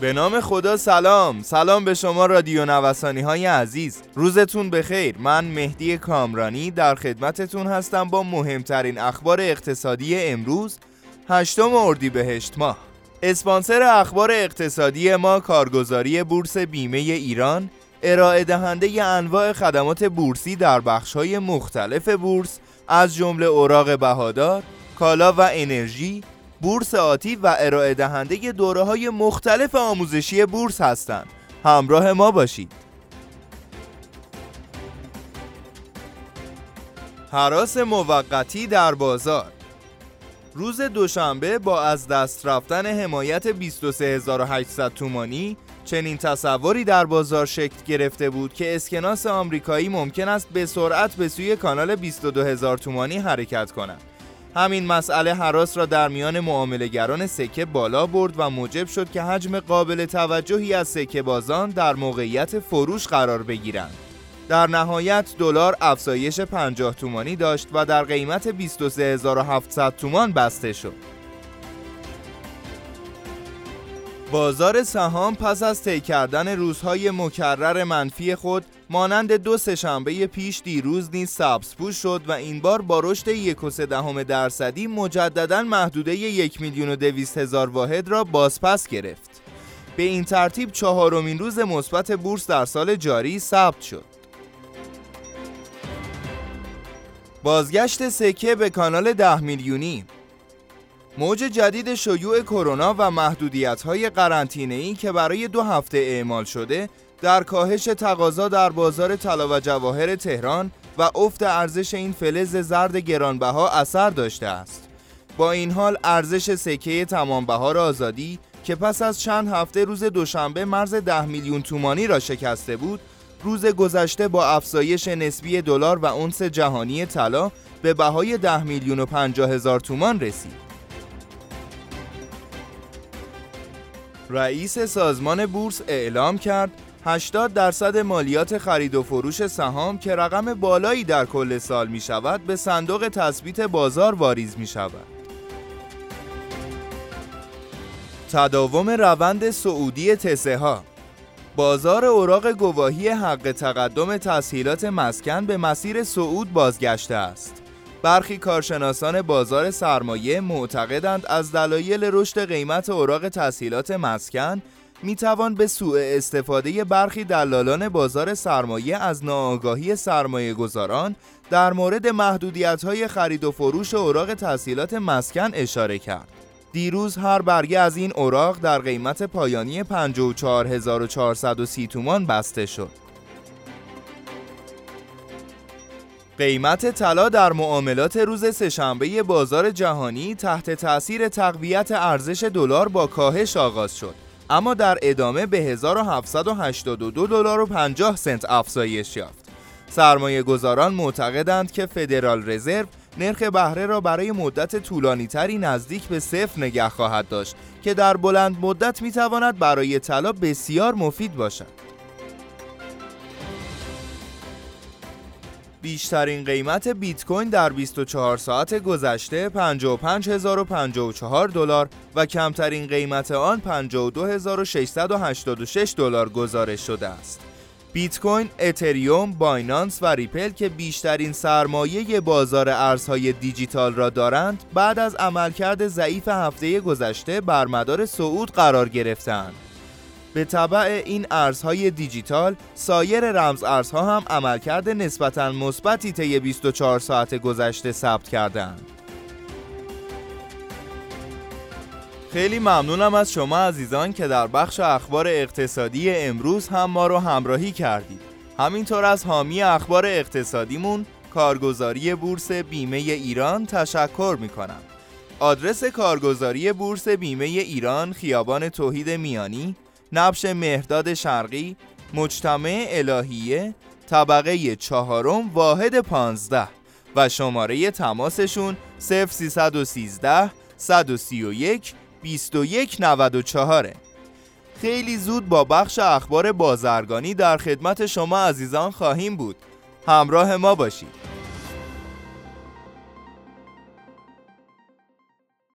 به نام خدا سلام. سلام به شما رادیو نوسانی های عزیز. روزتون بخیر. من مهدی کامرانی در خدمتتون هستم با مهمترین اخبار اقتصادی امروز هشتم اردیبهشت ماه. اسپانسر اخبار اقتصادی ما کارگزاری بورس بیمه ایران ارائه دهنده انواع خدمات بورسی در بخش‌های مختلف بورس از جمله اوراق بهادار، کالا و انرژی، بورس آتی و ارائه دهنده دوره های مختلف آموزشی بورس هستند. همراه ما باشید. حراس موقتی در بازار روز دوشنبه با از دست رفتن حمایت 23800 تومانی چنین تصوری در بازار شکل گرفته بود که اسکناس آمریکایی ممکن است به سرعت به سوی کانال 22000 تومانی حرکت کند. همین مسئله حراس را در میان معاملهگران سکه بالا برد و موجب شد که حجم قابل توجهی از سکه بازان در موقعیت فروش قرار بگیرند. در نهایت دلار افزایش 50 تومانی داشت و در قیمت 23700 تومان بسته شد. بازار سهام پس از طی کردن روزهای مکرر منفی خود مانند دو سهشنبه پیش دیروز نیز سبزپوش شد و این بار با رشد یک و دهم درصدی مجددا محدوده یک میلیون و دویست هزار واحد را بازپس گرفت. به این ترتیب چهارمین روز مثبت بورس در سال جاری ثبت شد. بازگشت سکه به کانال ده میلیونی موج جدید شیوع کرونا و محدودیت‌های قرنطینه‌ای که برای دو هفته اعمال شده در کاهش تقاضا در بازار طلا و جواهر تهران و افت ارزش این فلز زرد گرانبها اثر داشته است. با این حال ارزش سکه تمام بهار آزادی که پس از چند هفته روز دوشنبه مرز ده میلیون تومانی را شکسته بود، روز گذشته با افزایش نسبی دلار و اونس جهانی طلا به بهای ده میلیون و پنجاه هزار تومان رسید. رئیس سازمان بورس اعلام کرد 80 درصد مالیات خرید و فروش سهام که رقم بالایی در کل سال می شود به صندوق تثبیت بازار واریز می شود. تداوم روند سعودی تسه ها بازار اوراق گواهی حق تقدم تسهیلات مسکن به مسیر صعود بازگشته است. برخی کارشناسان بازار سرمایه معتقدند از دلایل رشد قیمت اوراق تسهیلات مسکن می توان به سوء استفاده برخی دلالان بازار سرمایه از ناآگاهی سرمایه گذاران در مورد محدودیت های خرید و فروش اوراق تسهیلات مسکن اشاره کرد. دیروز هر برگه از این اوراق در قیمت پایانی 54430 تومان بسته شد. قیمت طلا در معاملات روز سهشنبه بازار جهانی تحت تاثیر تقویت ارزش دلار با کاهش آغاز شد اما در ادامه به 1782 دلار و 50 سنت افزایش یافت. سرمایه گذاران معتقدند که فدرال رزرو نرخ بهره را برای مدت طولانی تری نزدیک به صفر نگه خواهد داشت که در بلند مدت می تواند برای طلا بسیار مفید باشد. بیشترین قیمت بیت کوین در 24 ساعت گذشته 55054 دلار و کمترین قیمت آن 52686 دلار گزارش شده است. بیت کوین، اتریوم، بایننس و ریپل که بیشترین سرمایه بازار ارزهای دیجیتال را دارند، بعد از عملکرد ضعیف هفته گذشته بر مدار صعود قرار گرفتند. به طبع این ارزهای دیجیتال سایر رمز ارزها هم عملکرد نسبتا مثبتی طی 24 ساعت گذشته ثبت کردند. خیلی ممنونم از شما عزیزان که در بخش اخبار اقتصادی امروز هم ما رو همراهی کردید. همینطور از حامی اخبار اقتصادیمون کارگزاری بورس بیمه ایران تشکر می کنم. آدرس کارگزاری بورس بیمه ایران خیابان توحید میانی نبش مهرداد شرقی مجتمع الهیه طبقه چهارم واحد پانزده و شماره تماسشون 0313 131 2194 خیلی زود با بخش اخبار بازرگانی در خدمت شما عزیزان خواهیم بود. همراه ما باشید.